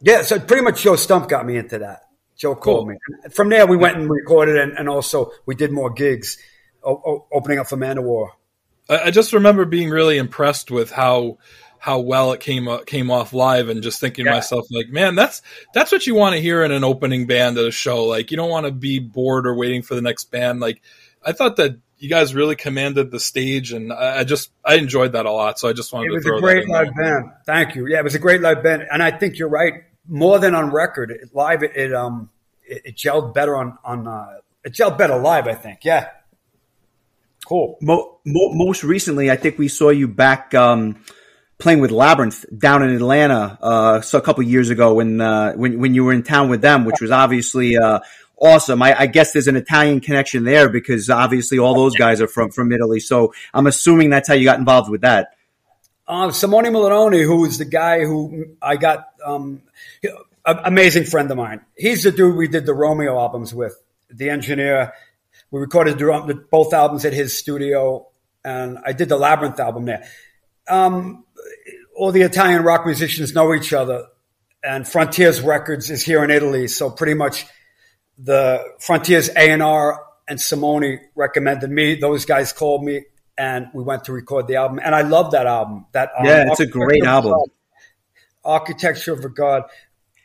yeah, so pretty much Joe Stump got me into that. Joe called Cool. me. From there, we went and recorded, and, and also we did more gigs, o- opening up for Manowar. I, I just remember being really impressed with how how well it came uh, came off live, and just thinking to myself, like, man, that's that's what you want to hear in an opening band at a show. Like, you don't want to be bored or waiting for the next band. Like, I thought that you guys really commanded the stage, and I, I just I enjoyed that a lot. So I just wanted It to was throw a great in there. live band. Thank you. Yeah, it was a great live band, and I think you're right. More than on record, it, live it, it um it, it gelled better on on uh, it gelled better live. I think. Yeah. Cool. Mo- mo- most recently, I think we saw you back um, playing with Labyrinth down in Atlanta uh, so a couple years ago when uh, when when you were in town with them, which was obviously uh, awesome. I, I guess there's an Italian connection there because obviously all those guys are from from Italy. So I'm assuming that's how you got involved with that. Um, Simone Mularoni, who is the guy who I got, um, amazing friend of mine. He's the dude we did the Romeo albums with, the engineer. We recorded both albums at his studio, and I did the Labyrinth album there. Um, all the Italian rock musicians know each other, and Frontiers Records is here in Italy, so pretty much the Frontiers A and R and Simone recommended me. Those guys called me, and we went to record the album. And I love that album. That um, Yeah, it's a great album. God- Architecture of a God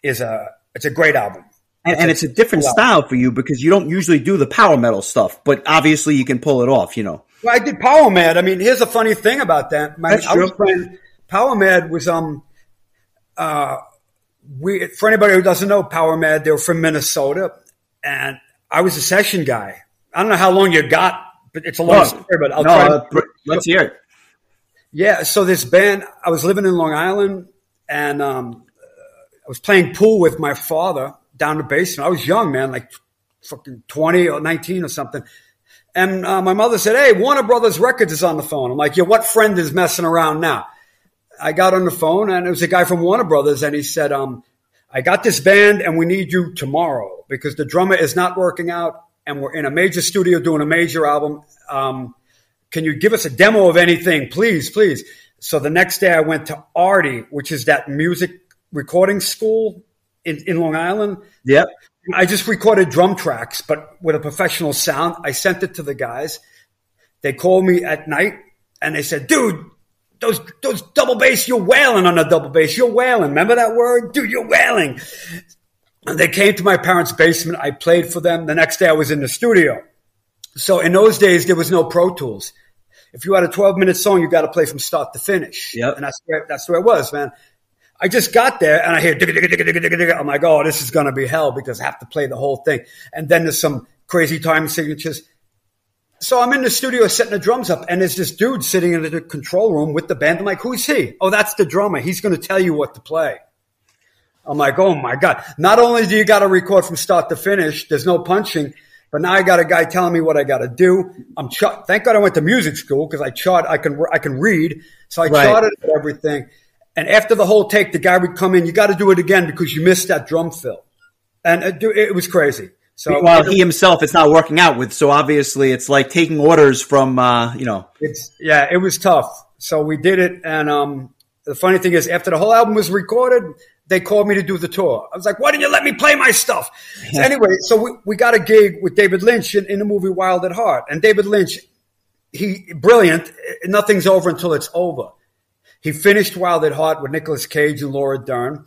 is a it's a great album. And, and it's a different Wow. style for you because you don't usually do the power metal stuff, but obviously you can pull it off. You know. Well, I did Power Mad. I mean, here's a funny thing about that. My, That's I true. playing Power Mad was um uh we for anybody who doesn't know Power Mad, they were from Minnesota, and I was a session guy. I don't know how long you got, but it's a long No, story. But I'll no, try. uh, to- let's hear it. Yeah, so this band, I was living in Long Island and um, I was playing pool with my father down the basement. I was young, man, like fucking 20 or 19 or something. And uh, my mother said, Hey, Warner Brothers Records is on the phone. I'm like, Yeah, what friend is messing around now? I got on the phone and it was a guy from Warner Brothers and he said, um, I got this band and we need you tomorrow because the drummer is not working out and we're in a major studio doing a major album. Um, can you give us a demo of anything, please, please? So the next day I went to Artie, which is that music recording school in, in Long Island. Yep. I just recorded drum tracks, but with a professional sound. I sent it to the guys. They called me at night and they said, dude, those, those double bass, you're wailing on a double bass. You're wailing. Remember that word? Dude, you're wailing. And they came to my parents' basement. I played for them. The next day I was in the studio. So in those days, there was no Pro Tools. If you had a 12 minute song, you got to play from start to finish. Yep. And that's where, that's where it was, man. I just got there and I hear, digga, digga, digga, digga, digga. I'm like, oh, this is going to be hell because I have to play the whole thing. And then there's some crazy time signatures. So I'm in the studio setting the drums up and there's this dude sitting in the control room with the band. I'm like, who's he? Oh, that's the drummer. He's going to tell you what to play. I'm like, oh my God. Not only do you got to record from start to finish, there's no punching, but now I got a guy telling me what I got to do. I'm ch- thank God I went to music school because I chart, I can, I can read. So I Right. charted everything. And after the whole take, the guy would come in, you got to do it again because you missed that drum fill. And it, it was crazy. So While he himself, it's not working out with. So obviously, it's like taking orders from, uh, you know, It's yeah, it was tough. So we did it, and um, the funny thing is, after the whole album was recorded, they called me to do the tour. I was like, "Why didn't you let me play my stuff?" So anyway, so we, we got a gig with David Lynch in, in the movie Wild at Heart, and David Lynch, he brilliant. Nothing's over until it's over. He finished Wild at Heart with Nicolas Cage and Laura Dern,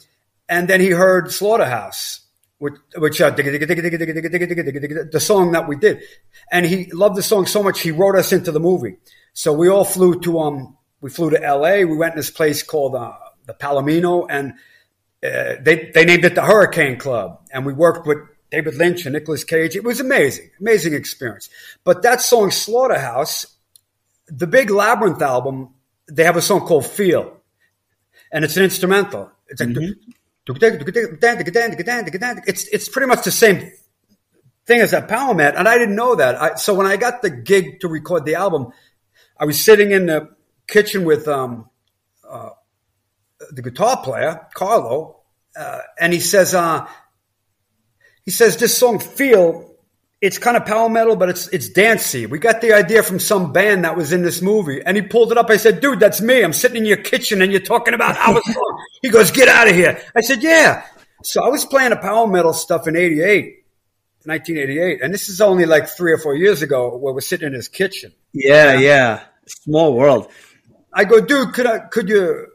and then he heard Slaughterhouse, which, which the song that we did, and he loved the song so much he wrote us into the movie. So we all flew to um, we flew to L.A. We went in this place called uh, the Palomino, and uh, they they named it the Hurricane Club, and we worked with David Lynch and Nicolas Cage. It was amazing, amazing experience. But that song Slaughterhouse, the big Labyrinth album, they have a song called Feel, and it's an instrumental. It's like it's it's pretty much the same thing as that Power Mad, and I didn't know that. I, so when I got the gig to record the album, I was sitting in the kitchen with um, uh, the guitar player Carlo, uh, and he says, uh, he says this song "Feel." It's kind of power metal, but it's it's dancey. We got the idea from some band that was in this movie, and he pulled it up. I said, "Dude, that's me. I'm sitting in your kitchen, and you're talking about our song." He goes, "Get out of here!" I said, "Yeah." So I was playing a power metal stuff in '88, 1988, and this is only like three or four years ago, where we're sitting in his kitchen. yeah, yeah, small world. I go, dude, could I, could you?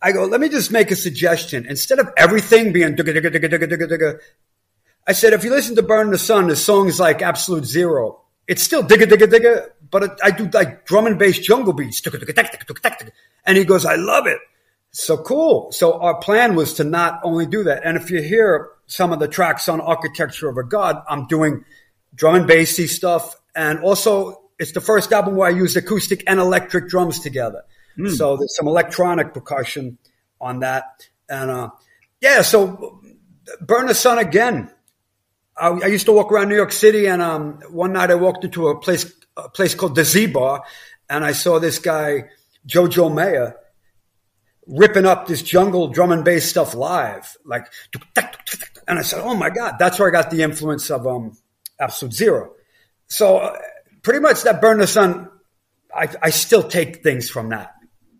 I go, let me just make a suggestion. Instead of everything being digga, digga, digga, digga, digga, digga, I said, if you listen to Burn the Sun, the song is like absolute zero. It's still digga, digga, digga, but it, I do like drum and bass jungle beats. And he goes, I love it. So cool. So our plan was to not only do that. And if you hear some of the tracks on Architecture of a God, I'm doing drum and bassy stuff. And also it's the first album where I used acoustic and electric drums together. So there's some electronic percussion on that. And, uh, yeah, so Burn the Sun again. I, I used to walk around New York City and, um, one night I walked into a place, a place called the Z Bar and I saw this guy, Jojo Mayer, ripping up this jungle drum and bass stuff live. Like, and I said, oh my God, that's where I got the influence of, um, Absolute Zero. So uh, pretty much that Burn the Sun, I, I still take things from that.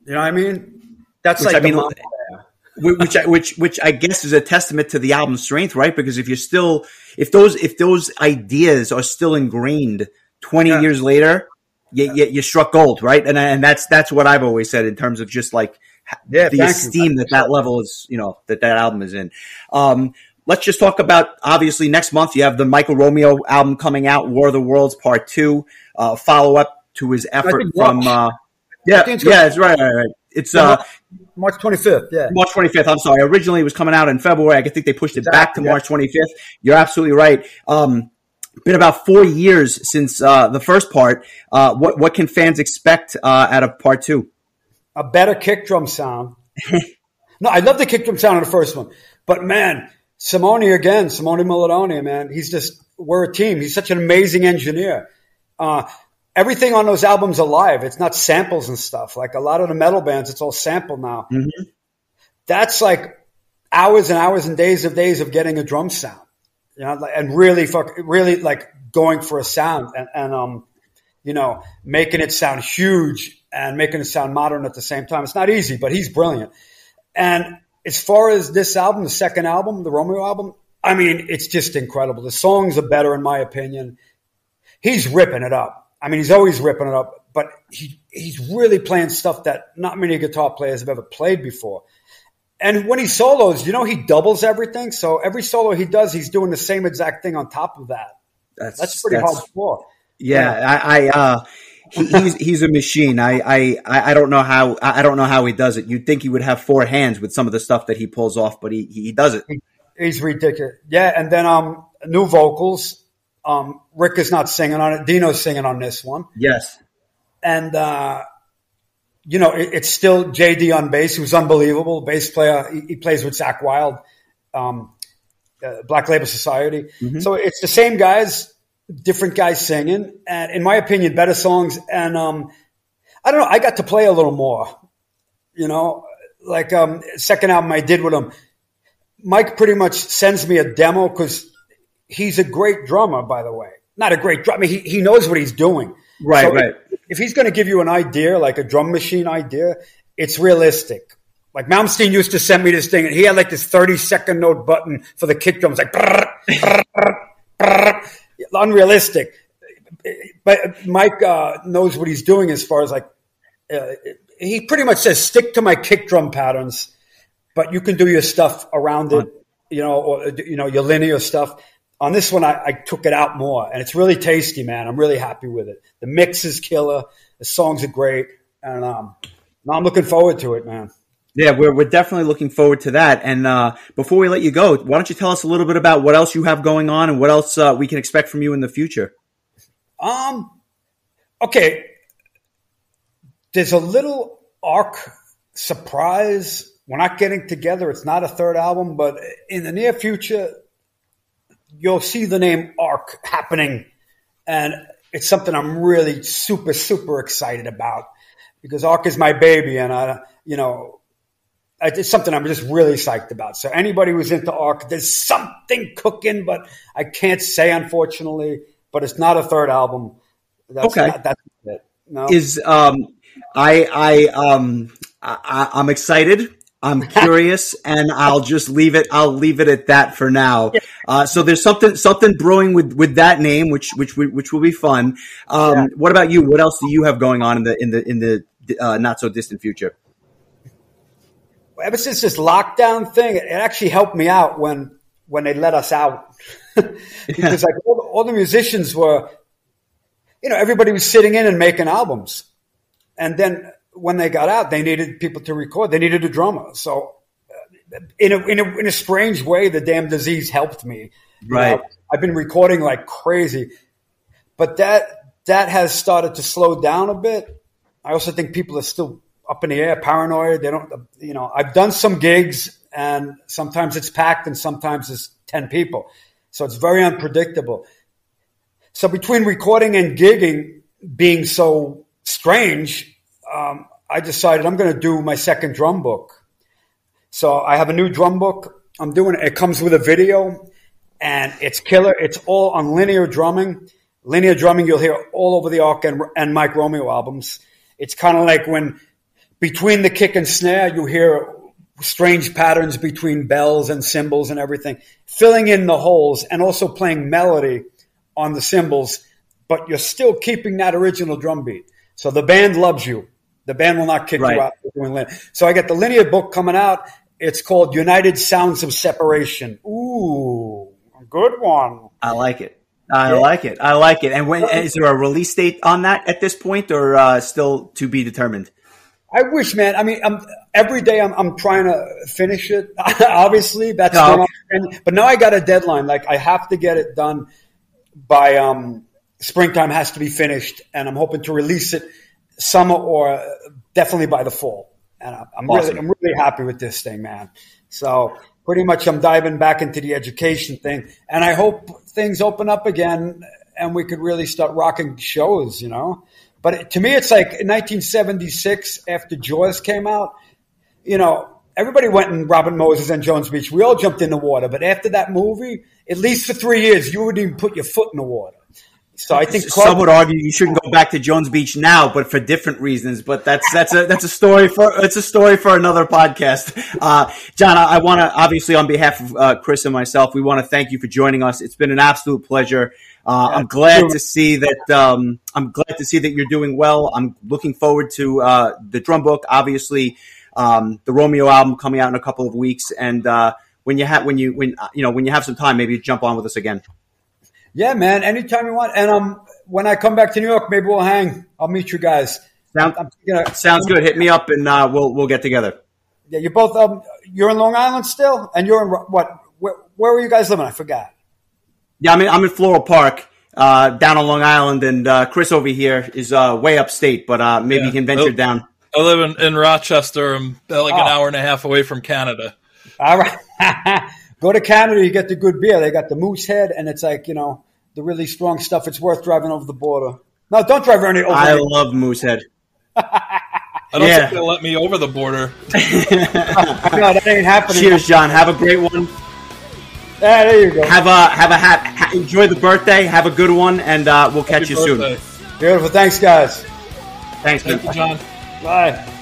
You know what I mean? That's Which like I mean, which which which I guess is a testament to the album's strength, right? Because if you're still if those if those ideas are still ingrained twenty Yeah. years later, you, you you struck gold, right? And and that's that's what I've always said in terms of just like Yeah, the thank you. esteem that that level is, you know, that that album is in. Um, let's just talk about obviously next month you have the Michael Romeo album coming out, War of the Worlds Part Two, uh, follow up to his effort from. Uh, yeah, yeah, it's right, right, right. It's uh, March 25th. Yeah. March 25th. I'm sorry. Originally, it was coming out in February. I think they pushed it back to yeah. March 25th. You're absolutely right. Um, been about four years since uh, the first part. Uh, what what can fans expect uh, out of part two? a better kick drum sound. no, I love the kick drum sound of the first one, but man, Simone again, Simone Mularoni, man, he's just we're a team. He's such an amazing engineer. Everything on those albums alive. It's not samples and stuff. Like a lot of the metal bands, it's all sample now. Mm-hmm. That's like hours and hours and days of days of getting a drum sound, you know, and really fuck, really like going for a sound and, and um, you know, making it sound huge and making it sound modern at the same time. It's not easy, but he's brilliant. And as far as this album, the second album, the Romeo album, I mean, it's just incredible. The songs are better, in my opinion. He's ripping it up. I mean, he's always ripping it up, but he, he's really playing stuff that not many guitar players have ever played before. And when he solos, you know, he doubles everything. So every solo he does, he's doing the same exact thing on top of that. That's, that's pretty that's, hardcore. Yeah, yeah, I, I uh, he, he's he's a machine. I, I I don't know how I don't know how he does it. You'd think he would have four hands with some of the stuff that he pulls off, but he he does it. He's ridiculous. Yeah, and then um new vocals. Um, Rick is not singing on it. Dino's singing on this one. Yes, and uh, you know it, it's still JD on bass, who's unbelievable bass player. He, he plays with Zakk Wylde, um, uh, Black Label Society. Mm-hmm. So it's the same guys different guys singing, and in my opinion, better songs. And um, I don't know, I got to play a little more. You know, like um, second album I did with him, Mike pretty much sends me a demo because he's a great drummer, by the way. Not a great drummer. I mean, he, he knows what he's doing. Right, so right. If, if he's going to give you an idea, like a drum machine idea, it's realistic. Like Malmsteen used to send me this thing, and he had like this 30 second note button for the kick drums, like unrealistic. But Mike uh, knows what he's doing as far as like uh, he pretty much says stick to my kick drum patterns, but you can do your stuff around it, you know, or you know your linear stuff. On this one, I, I took it out more, and it's really tasty, man. I'm really happy with it. The mix is killer. The songs are great, and um, I'm looking forward to it, man. Yeah, we're, we're definitely looking forward to that. And uh, before we let you go, why don't you tell us a little bit about what else you have going on and what else uh, we can expect from you in the future? Um, okay. There's a little Ark surprise. We're not getting together. It's not a third album, but in the near future, you'll see the name Ark happening. And it's something I'm really super, super excited about because Ark is my baby. And I, you know, it's something I'm just really psyched about. So anybody who's into Ark, there's something cooking, but I can't say unfortunately. But it's not a third album. That's okay, not, that's it. No. Is um, I I um, I, I'm excited. I'm curious, and I'll just leave it. I'll leave it at that for now. Uh, so there's something something brewing with with that name, which which which will be fun. Um, yeah. What about you? What else do you have going on in the in the in the uh, not so distant future? ever since this lockdown thing, it actually helped me out when when they let us out because like all the, all the, musicians were, you know, everybody was sitting in and making albums, and then when they got out, they needed people to record. They needed a drummer. So, uh, in a in a, in a strange way, the damn disease helped me. Right. know, I've been recording like crazy, but that that has started to slow down a bit. I also think people are still up in the air, paranoid. They don't, you know, I've done some gigs and sometimes it's packed and sometimes it's 10 people. So it's very unpredictable. So between recording and gigging being so strange, um, I decided I'm going to do my second drum book. So I have a new drum book. I'm doing it. It comes with a video and it's killer. It's all on linear drumming. Linear drumming you'll hear all over the Ark and, and Mike Romeo albums. It's kind of like when between the kick and snare, you hear strange patterns between bells and cymbals and everything, filling in the holes and also playing melody on the cymbals, but you're still keeping that original drum beat. So the band loves you. The band will not kick right. you out doing linear. So I got the linear book coming out. It's called United Sounds of Separation. Ooh, good one. I like it. I yeah. like it. I like it. And when is there a release date on that at this point, or uh, still to be determined? I wish, man. I mean, I'm, every day I'm, I'm trying to finish it. Obviously, that's no. but now I got a deadline. Like I have to get it done by um, springtime. Has to be finished, and I'm hoping to release it summer or definitely by the fall. And I'm awesome. really, I'm really happy with this thing, man. So pretty much, I'm diving back into the education thing, and I hope things open up again and we could really start rocking shows, you know. But to me, it's like in 1976 after Jaws came out, you know, everybody went in Robert Moses and Jones Beach. We all jumped in the water. But after that movie, at least for three years, you wouldn't even put your foot in the water. So I think some would argue you shouldn't go back to Jones Beach now, but for different reasons. But that's that's a that's a story for it's a story for another podcast. Uh, John, I, I want to obviously on behalf of uh, Chris and myself, we want to thank you for joining us. It's been an absolute pleasure. Uh, I'm glad to see that. Um, I'm glad to see that you're doing well. I'm looking forward to uh, the drum book. Obviously, um, the Romeo album coming out in a couple of weeks, and uh, when you have when you when you know when you have some time, maybe jump on with us again. Yeah, man. Anytime you want. And um, when I come back to New York, maybe we'll hang. I'll meet you guys. Sound, gonna, sounds good. Hit me up and uh, we'll we'll get together. Yeah, you're both. Um, you're in Long Island still, and you're in what? Where, where were you guys living? I forgot. Yeah, I'm in, I'm in Floral Park, uh, down on Long Island, and uh, Chris over here is uh, way upstate, but uh, maybe yeah. he can venture oh, down. I live in, in Rochester. I'm like oh. an hour and a half away from Canada. All right. Go to Canada, you get the good beer. They got the Moosehead, and it's like, you know, the really strong stuff. It's worth driving over the border. No, don't drive any over. I love Moosehead. I don't yeah. think they'll let me over the border. no, that ain't happening. Cheers, John. Have a great one. Yeah, there you go. Have a have a ha- ha- enjoy the birthday. Have a good one, and uh, we'll catch Happy you birthday. soon. Beautiful. Thanks, guys. Thanks, Thank you, John. Bye.